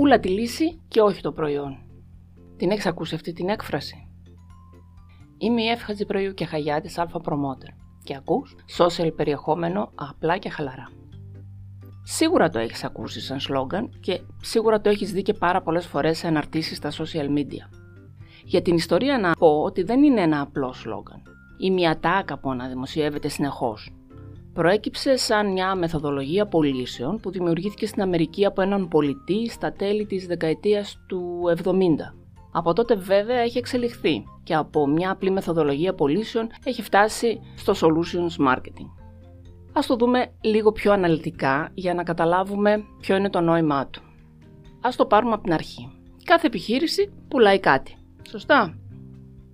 Πούλα τη λύση και όχι το προϊόν. Την έχεις ακούσει αυτή την έκφραση; Είμαι η Εύχατζη Προϊού και Χαγιάτης Αλφα Promoter και ακούς social περιεχόμενο απλά και χαλαρά. Σίγουρα το έχεις ακούσει σαν σλόγγαν και σίγουρα το έχεις δει και πάρα πολλές φορές σε αναρτήσεις στα social media. Για την ιστορία να πω ότι δεν είναι ένα απλό σλόγγαν ή μια ατάκα που αναδημοσιεύεται συνεχώς. Προέκυψε σαν μια μεθοδολογία πωλήσεων που δημιουργήθηκε στην Αμερική από έναν πωλητή στα τέλη της δεκαετίας του 70. Από τότε βέβαια έχει εξελιχθεί και από μια απλή μεθοδολογία πωλήσεων έχει φτάσει στο solutions marketing. Ας το δούμε λίγο πιο αναλυτικά για να καταλάβουμε ποιο είναι το νόημά του. Ας το πάρουμε από την αρχή. Κάθε επιχείρηση πουλάει κάτι. Σωστά.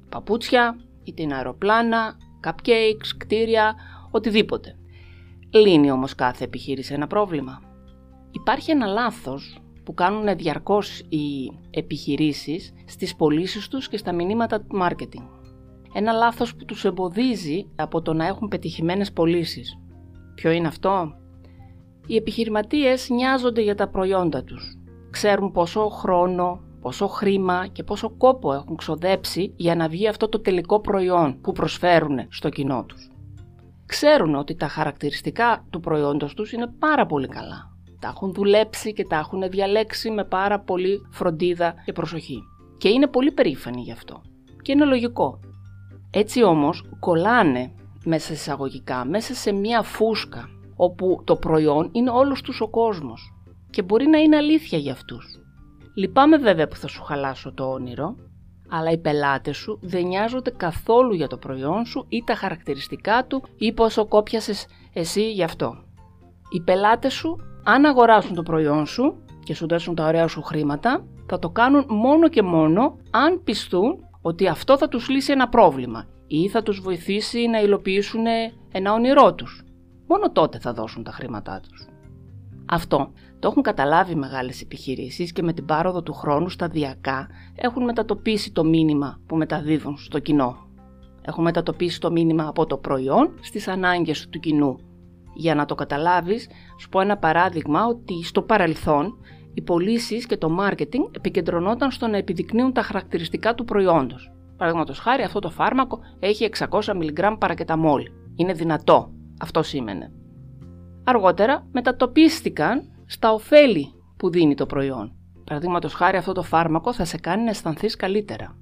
Παπούτσια, είτε είναι αεροπλάνα, cupcakes, κτίρια, οτιδήποτε. Λύνει όμως κάθε επιχείρηση ένα πρόβλημα. Υπάρχει ένα λάθος που κάνουν διαρκώς οι επιχειρήσεις στις πωλήσεις τους και στα μηνύματα του marketing. Ένα λάθος που τους εμποδίζει από το να έχουν πετυχημένες πωλήσεις. Ποιο είναι αυτό; Οι επιχειρηματίες νοιάζονται για τα προϊόντα τους. Ξέρουν πόσο χρόνο, πόσο χρήμα και πόσο κόπο έχουν ξοδέψει για να βγει αυτό το τελικό προϊόν που προσφέρουν στο κοινό τους. Ξέρουν ότι τα χαρακτηριστικά του προϊόντος τους είναι πάρα πολύ καλά. Τα έχουν δουλέψει και τα έχουν διαλέξει με πάρα πολύ φροντίδα και προσοχή. Και είναι πολύ περήφανοι γι' αυτό. Και είναι λογικό. Έτσι όμως κολλάνε μέσα εισαγωγικά, μέσα σε μία φούσκα, όπου το προϊόν είναι όλος τους ο κόσμος. Και μπορεί να είναι αλήθεια για αυτούς. Λυπάμαι βέβαια που θα σου χαλάσω το όνειρο, αλλά οι πελάτες σου δεν νοιάζονται καθόλου για το προϊόν σου ή τα χαρακτηριστικά του ή πόσο κόπιασες εσύ γι' αυτό. Οι πελάτες σου, αν αγοράσουν το προϊόν σου και σου δώσουν τα ωραία σου χρήματα, θα το κάνουν μόνο και μόνο αν πιστούν ότι αυτό θα τους λύσει ένα πρόβλημα ή θα τους βοηθήσει να υλοποιήσουν ένα όνειρό τους. Μόνο τότε θα δώσουν τα χρήματά τους. Αυτό το έχουν καταλάβει μεγάλες επιχειρήσεις και με την πάροδο του χρόνου σταδιακά έχουν μετατοπίσει το μήνυμα που μεταδίδουν στο κοινό. Έχουν μετατοπίσει το μήνυμα από το προϊόν στις ανάγκες του κοινού. Για να το καταλάβεις, σου πω ένα παράδειγμα ότι στο παρελθόν οι πωλήσεις και το marketing επικεντρωνόταν στο να επιδεικνύουν τα χαρακτηριστικά του προϊόντος. Παραδείγματος χάρη, αυτό το φάρμακο έχει 600 mg παρακεταμόλ. Είναι δυνατό. Αυτό σήμαινε. Αργότερα μετατοπίστηκαν στα ωφέλη που δίνει το προϊόν. Παραδείγματος χάρη, αυτό το φάρμακο θα σε κάνει να αισθανθείς καλύτερα.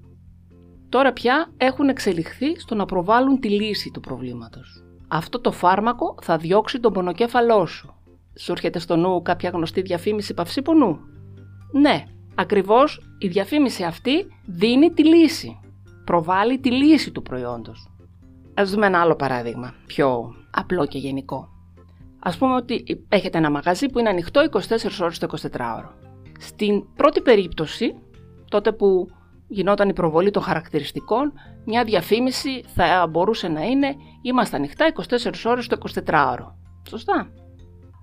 Τώρα πια έχουν εξελιχθεί στο να προβάλλουν τη λύση του προβλήματος. Αυτό το φάρμακο θα διώξει τον πονοκέφαλό σου. Σου έρχεται στο νου κάποια γνωστή διαφήμιση παυσίπονου; Ναι, ακριβώς η διαφήμιση αυτή δίνει τη λύση. Προβάλλει τη λύση του προϊόντος. Ας δούμε ένα άλλο παράδειγμα, πιο απλό και γενικό. Ας πούμε ότι έχετε ένα μαγαζί που είναι ανοιχτό 24 ώρες το 24ωρο. Στην πρώτη περίπτωση, τότε που γινόταν η προβολή των χαρακτηριστικών, μια διαφήμιση θα μπορούσε να είναι «Είμαστε ανοιχτά 24 ώρες το 24ωρο». Σωστά.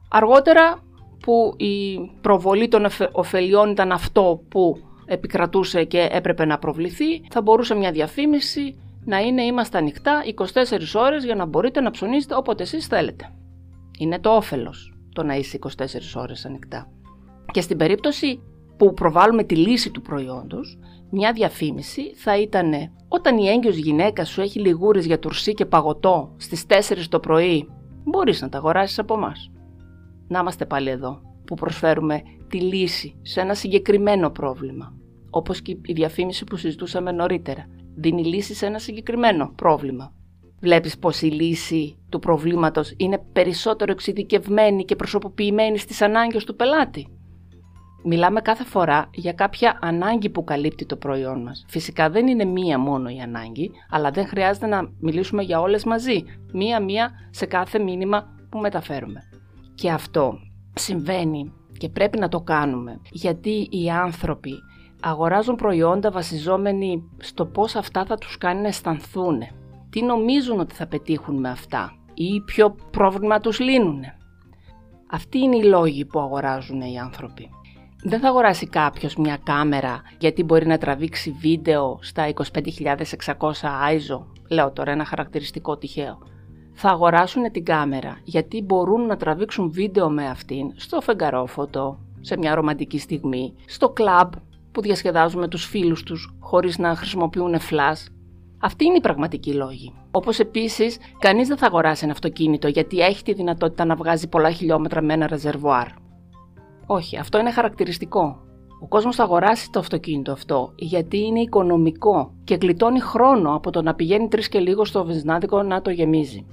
Αργότερα που η προβολή των ωφελιών ήταν αυτό που επικρατούσε και έπρεπε να προβληθεί, θα μπορούσε μια διαφήμιση να είναι «Είμαστε ανοιχτά 24 ώρες για να μπορείτε να ψωνίσετε όποτε εσείς θέλετε». Είναι το όφελος το να είσαι 24 ώρες ανοιχτά. Και στην περίπτωση που προβάλλουμε τη λύση του προϊόντος, μια διαφήμιση θα ήταν όταν η έγκυος γυναίκα σου έχει λιγούρες για τουρσί και παγωτό στις 4 το πρωί, μπορείς να τα αγοράσεις από εμάς. Να είμαστε πάλι εδώ, που προσφέρουμε τη λύση σε ένα συγκεκριμένο πρόβλημα. Όπως και η διαφήμιση που συζητούσαμε νωρίτερα. Δίνει λύση σε ένα συγκεκριμένο πρόβλημα. Βλέπεις πως η λύση του προβλήματος είναι περισσότερο εξειδικευμένη και προσωποποιημένη στις ανάγκες του πελάτη; Μιλάμε κάθε φορά για κάποια ανάγκη που καλύπτει το προϊόν μας. Φυσικά δεν είναι μία μόνο η ανάγκη, αλλά δεν χρειάζεται να μιλήσουμε για όλες μαζί. Μία-μία σε κάθε μήνυμα που μεταφέρουμε. Και αυτό συμβαίνει και πρέπει να το κάνουμε, γιατί οι άνθρωποι αγοράζουν προϊόντα βασιζόμενοι στο πώς αυτά θα τους κάνει να αισθανθούν τι νομίζουν ότι θα πετύχουν με αυτά ή ποιο πρόβλημα τους λύνουν. Αυτοί είναι οι λόγοι που αγοράζουν οι άνθρωποι. Δεν θα αγοράσει κάποιος μια κάμερα γιατί μπορεί να τραβήξει βίντεο στα 25.600 ISO, λέω τώρα ένα χαρακτηριστικό τυχαίο. Θα αγοράσουν την κάμερα γιατί μπορούν να τραβήξουν βίντεο με αυτήν στο φεγγαρόφωτο, σε μια ρομαντική στιγμή, στο κλαμπ που διασκεδάζουν με τους φίλους τους χωρίς να χρησιμοποιούν φλάς. Αυτή είναι η πραγματική λόγη. Όπως επίσης, κανείς δεν θα αγοράσει ένα αυτοκίνητο γιατί έχει τη δυνατότητα να βγάζει πολλά χιλιόμετρα με ένα ρεζερβουάρ. Όχι, αυτό είναι χαρακτηριστικό. Ο κόσμος θα αγοράσει το αυτοκίνητο αυτό γιατί είναι οικονομικό και γλιτώνει χρόνο από το να πηγαίνει τρεις και λίγο στο βενζινάδικο να το γεμίζει.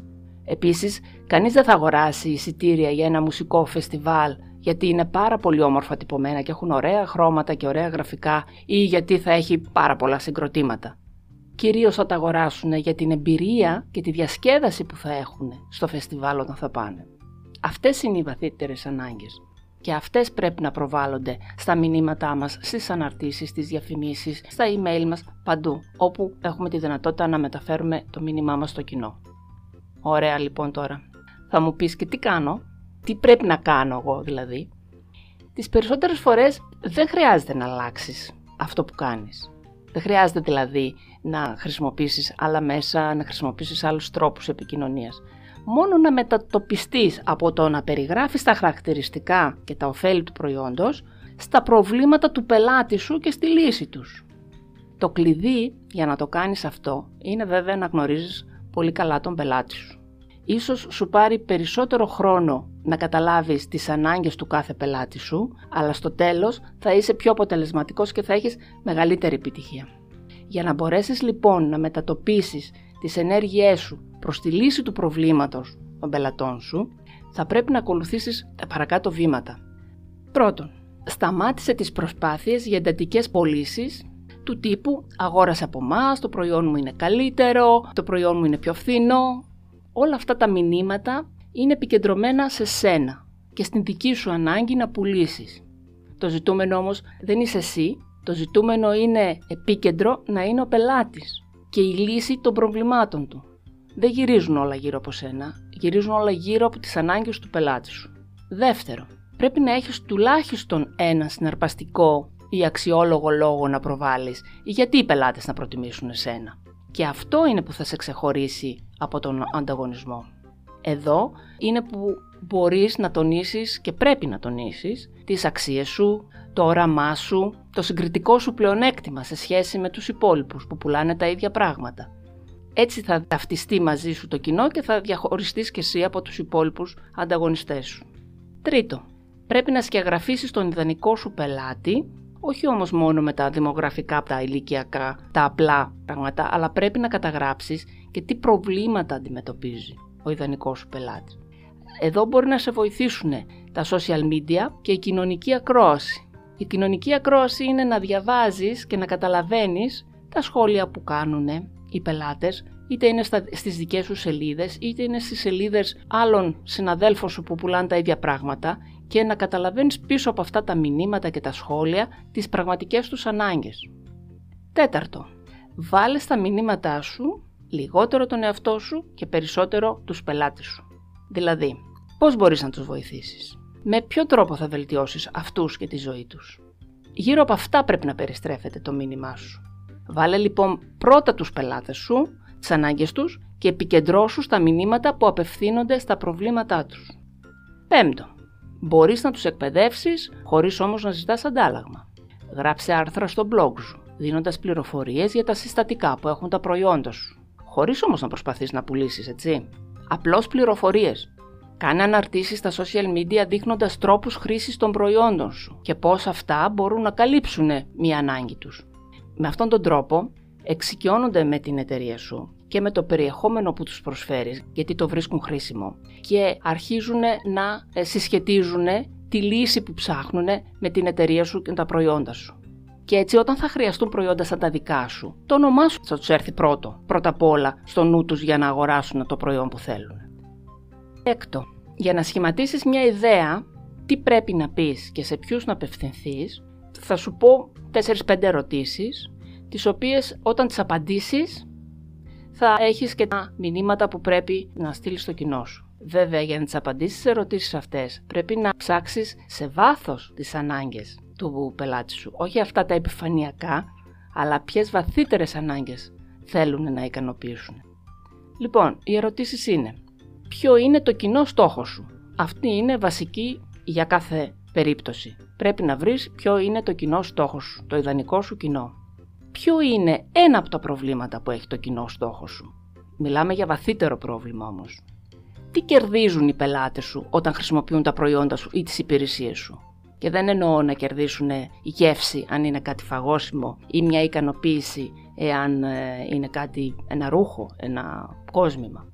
Επίσης, κανείς δεν θα αγοράσει εισιτήρια για ένα μουσικό φεστιβάλ γιατί είναι πάρα πολύ όμορφα τυπωμένα και έχουν ωραία χρώματα και ωραία γραφικά ή γιατί θα έχει πάρα πολλά συγκροτήματα. Κυρίως θα τα αγοράσουν για την εμπειρία και τη διασκέδαση που θα έχουν στο φεστιβάλ όταν θα πάνε. Αυτές είναι οι βαθύτερες ανάγκες και αυτές πρέπει να προβάλλονται στα μηνύματά μας, στις αναρτήσεις, στις διαφημίσεις, στα email μας, παντού, όπου έχουμε τη δυνατότητα να μεταφέρουμε το μήνυμά μας στο κοινό. Ωραία λοιπόν τώρα. Θα μου πεις και τι κάνω, τι πρέπει να κάνω εγώ δηλαδή. Τις περισσότερες φορές δεν χρειάζεται να αλλάξεις αυτό που κάνεις. Δεν χρειάζεται δηλαδή να χρησιμοποιήσεις άλλα μέσα, να χρησιμοποιήσεις άλλους τρόπους επικοινωνίας μόνο να μετατοπιστείς από το να περιγράφεις τα χαρακτηριστικά και τα ωφέλη του προϊόντος στα προβλήματα του πελάτη σου και στη λύση τους. Το κλειδί για να το κάνεις αυτό είναι βέβαια να γνωρίζεις πολύ καλά τον πελάτη σου. Ίσως σου πάρει περισσότερο χρόνο να καταλάβεις τις ανάγκες του κάθε πελάτη σου, αλλά στο τέλος θα είσαι πιο αποτελεσματικός και θα έχεις μεγαλύτερη επιτυχία. Για να μπορέσεις λοιπόν να μετατοπίσεις τις ενέργειές σου προς τη λύση του προβλήματος των πελατών σου, θα πρέπει να ακολουθήσεις τα παρακάτω βήματα. Πρώτον, σταμάτησε τις προσπάθειες για εντατικές πωλήσεις του τύπου «αγόρασε από εμάς, το προϊόν μου είναι καλύτερο, το προϊόν μου είναι πιο φθηνό». Όλα αυτά τα μηνύματα είναι επικεντρωμένα σε σένα και στην δική σου ανάγκη να πουλήσεις. Το ζητούμενο όμως δεν είσαι εσύ, το ζητούμενο είναι επίκεντρο να είναι ο πελάτης και η λύση των προβλημάτων του. Δεν γυρίζουν όλα γύρω από σένα, γυρίζουν όλα γύρω από τις ανάγκες του πελάτη σου. Δεύτερο, πρέπει να έχεις τουλάχιστον ένα συναρπαστικό ή αξιόλογο λόγο να προβάλλεις γιατί οι πελάτες να προτιμήσουν εσένα. Και αυτό είναι που θα σε ξεχωρίσει από τον ανταγωνισμό. Εδώ είναι που μπορείς να τονίσεις και πρέπει να τονίσεις τις αξίες σου, το όραμά σου, το συγκριτικό σου πλεονέκτημα σε σχέση με τους υπόλοιπους που πουλάνε τα ίδια πράγματα. Έτσι θα ταυτιστεί μαζί σου το κοινό και θα διαχωριστείς και εσύ από τους υπόλοιπους ανταγωνιστές σου. Τρίτο, πρέπει να σκιαγραφίσεις τον ιδανικό σου πελάτη, όχι όμως μόνο με τα δημογραφικά, τα ηλικιακά, τα απλά πράγματα, αλλά πρέπει να καταγράψεις και τι προβλήματα αντιμετωπίζει ο ιδανικός σου πελάτης. Εδώ μπορεί να σε βοηθήσουν τα social media και η κοινωνική ακρόαση. Η κοινωνική ακρόαση είναι να διαβάζεις και να καταλαβαίνεις τα σχόλια που κάνουν οι πελάτες, είτε είναι στα, στις δικές σου σελίδες, είτε είναι στις σελίδες άλλων συναδέλφων σου που πουλάνε τα ίδια πράγματα και να καταλαβαίνεις πίσω από αυτά τα μηνύματα και τα σχόλια τις πραγματικές τους ανάγκες. Τέταρτο, βάλε στα μηνύματά σου λιγότερο τον εαυτό σου και περισσότερο τους πελάτες σου. Δηλαδή, πώς μπορείς να τους βοηθήσεις; Με ποιο τρόπο θα βελτιώσεις αυτούς και τη ζωή τους; Γύρω από αυτά πρέπει να περιστρέφεται το μήνυμά σου. Βάλε λοιπόν πρώτα τους πελάτες σου, τις ανάγκες τους και επικεντρώσου στα μηνύματα που απευθύνονται στα προβλήματά τους. Πέμπτο, μπορείς να τους εκπαιδεύσεις χωρίς όμως να ζητάς αντάλλαγμα. Γράψε άρθρα στο blog σου, δίνοντας πληροφορίες για τα συστατικά που έχουν τα προϊόντα σου. Χωρίς όμως να προσπαθείς να πουλήσεις, έτσι. Απλώς πληροφορίες, Κάνε αναρτήσεις στα social media δείχνοντας τρόπους χρήσης των προϊόντων σου και πώς αυτά μπορούν να καλύψουν μία ανάγκη τους. Με αυτόν τον τρόπο εξοικειώνονται με την εταιρεία σου και με το περιεχόμενο που τους προσφέρεις γιατί το βρίσκουν χρήσιμο και αρχίζουν να ε, συσχετίζουν τη λύση που ψάχνουν με την εταιρεία σου και τα προϊόντα σου. Και έτσι όταν θα χρειαστούν προϊόντα σαν τα δικά σου, το όνομά σου θα τους έρθει πρώτο, πρώτα απ' όλα στο νου τους για να αγοράσουν το προϊόν που θέλουν. Έκτο, για να σχηματίσεις μια ιδέα τι πρέπει να πεις και σε ποιους να απευθυνθείς, θα σου πω 4-5 ερωτήσεις, τις οποίες όταν τις απαντήσεις θα έχεις και τα μηνύματα που πρέπει να στείλεις στο κοινό σου. Βέβαια, για να τις απαντήσεις σε ερωτήσεις αυτές, πρέπει να ψάξεις σε βάθος τις ανάγκες του πελάτη σου. Όχι αυτά τα επιφανειακά, αλλά ποιες βαθύτερες ανάγκες θέλουν να ικανοποιήσουν. Λοιπόν, οι ερωτήσεις είναι ποιο είναι το κοινό στόχο σου; Αυτή είναι βασική για κάθε περίπτωση πρέπει να βρεις ποιο είναι το κοινό στόχο σου, το ιδανικό σου κοινό. Ποιο είναι ένα από τα προβλήματα που έχει το κοινό στόχο σου. Μιλάμε για βαθύτερο πρόβλημα όμως. Τι κερδίζουν οι πελάτες σου όταν χρησιμοποιούν τα προϊόντα σου ή τις υπηρεσίες σου; Και δεν εννοώ να κερδίσουν γεύση αν είναι κάτι φαγόσιμο ή μια ικανοποίηση εάν ε, είναι κάτι, ένα ρούχο, ένα κόσμημα.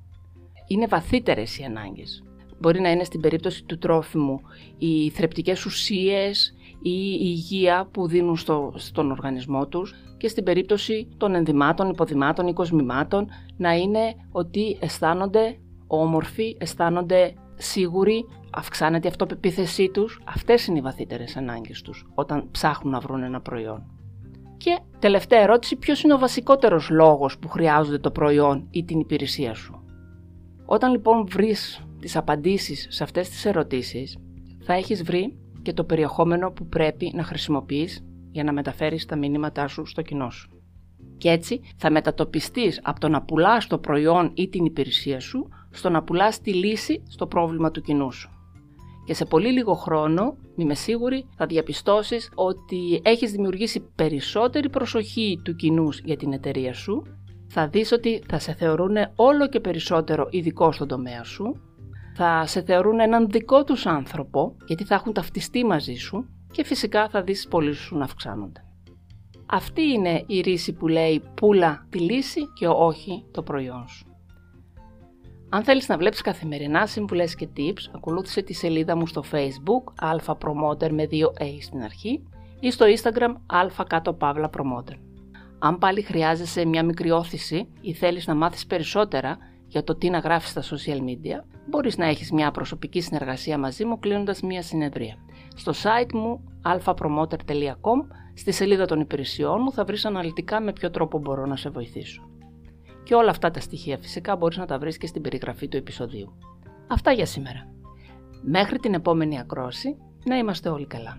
Είναι βαθύτερες οι ανάγκες. Μπορεί να είναι στην περίπτωση του τρόφιμου οι θρεπτικές ουσίες ή η υγεία που δίνουν στο, στον οργανισμό τους και στην περίπτωση των ενδυμάτων, υποδημάτων ή κοσμημάτων να είναι ότι αισθάνονται όμορφοι, αισθάνονται σίγουροι, αυξάνεται η αυτοπεποίθησή τους. Αυτές είναι οι βαθύτερες ανάγκες τους όταν ψάχνουν να βρουν ένα προϊόν. Και τελευταία ερώτηση, ποιος είναι ο βασικότερος λόγος που χρειάζονται το προϊόν ή την υπηρεσία σου; Όταν λοιπόν βρεις τις απαντήσεις σε αυτές τις ερωτήσεις, θα έχεις βρει και το περιεχόμενο που πρέπει να χρησιμοποιείς για να μεταφέρεις τα μηνύματά σου στο κοινό σου. Και έτσι θα μετατοπιστείς από το να πουλάς το προϊόν ή την υπηρεσία σου στο να πουλάς τη λύση στο πρόβλημα του κοινού σου. Και σε πολύ λίγο χρόνο, είμαι σίγουρη, θα διαπιστώσεις ότι έχεις δημιουργήσει περισσότερη προσοχή του κοινού για την εταιρεία σου, θα δεις ότι θα σε θεωρούν όλο και περισσότερο ειδικό στον τομέα σου, θα σε θεωρούν έναν δικό τους άνθρωπο, γιατί θα έχουν ταυτιστεί μαζί σου και φυσικά θα δεις τις πωλήσεις σου να αυξάνονται. Αυτή είναι η ρίση που λέει πουλά τη λύση και όχι το προϊόν σου. Αν θέλεις να βλέπεις καθημερινά συμβουλές και tips, ακολούθησε τη σελίδα μου στο facebook alpha promoter με 2A στην αρχή ή στο instagram alpha κάτω παύλα promoter. Αν πάλι χρειάζεσαι μια μικρή όθηση ή θέλεις να μάθεις περισσότερα για το τι να γράφεις στα social media, μπορείς να έχεις μια προσωπική συνεργασία μαζί μου κλείνοντας μια συνεδρία. Στο site μου alphapromoter.com, στη σελίδα των υπηρεσιών μου θα βρεις αναλυτικά με ποιο τρόπο μπορώ να σε βοηθήσω. Και όλα αυτά τα στοιχεία φυσικά μπορείς να τα βρεις και στην περιγραφή του επεισοδίου. Αυτά για σήμερα. Μέχρι την επόμενη ακρόση, να είμαστε όλοι καλά.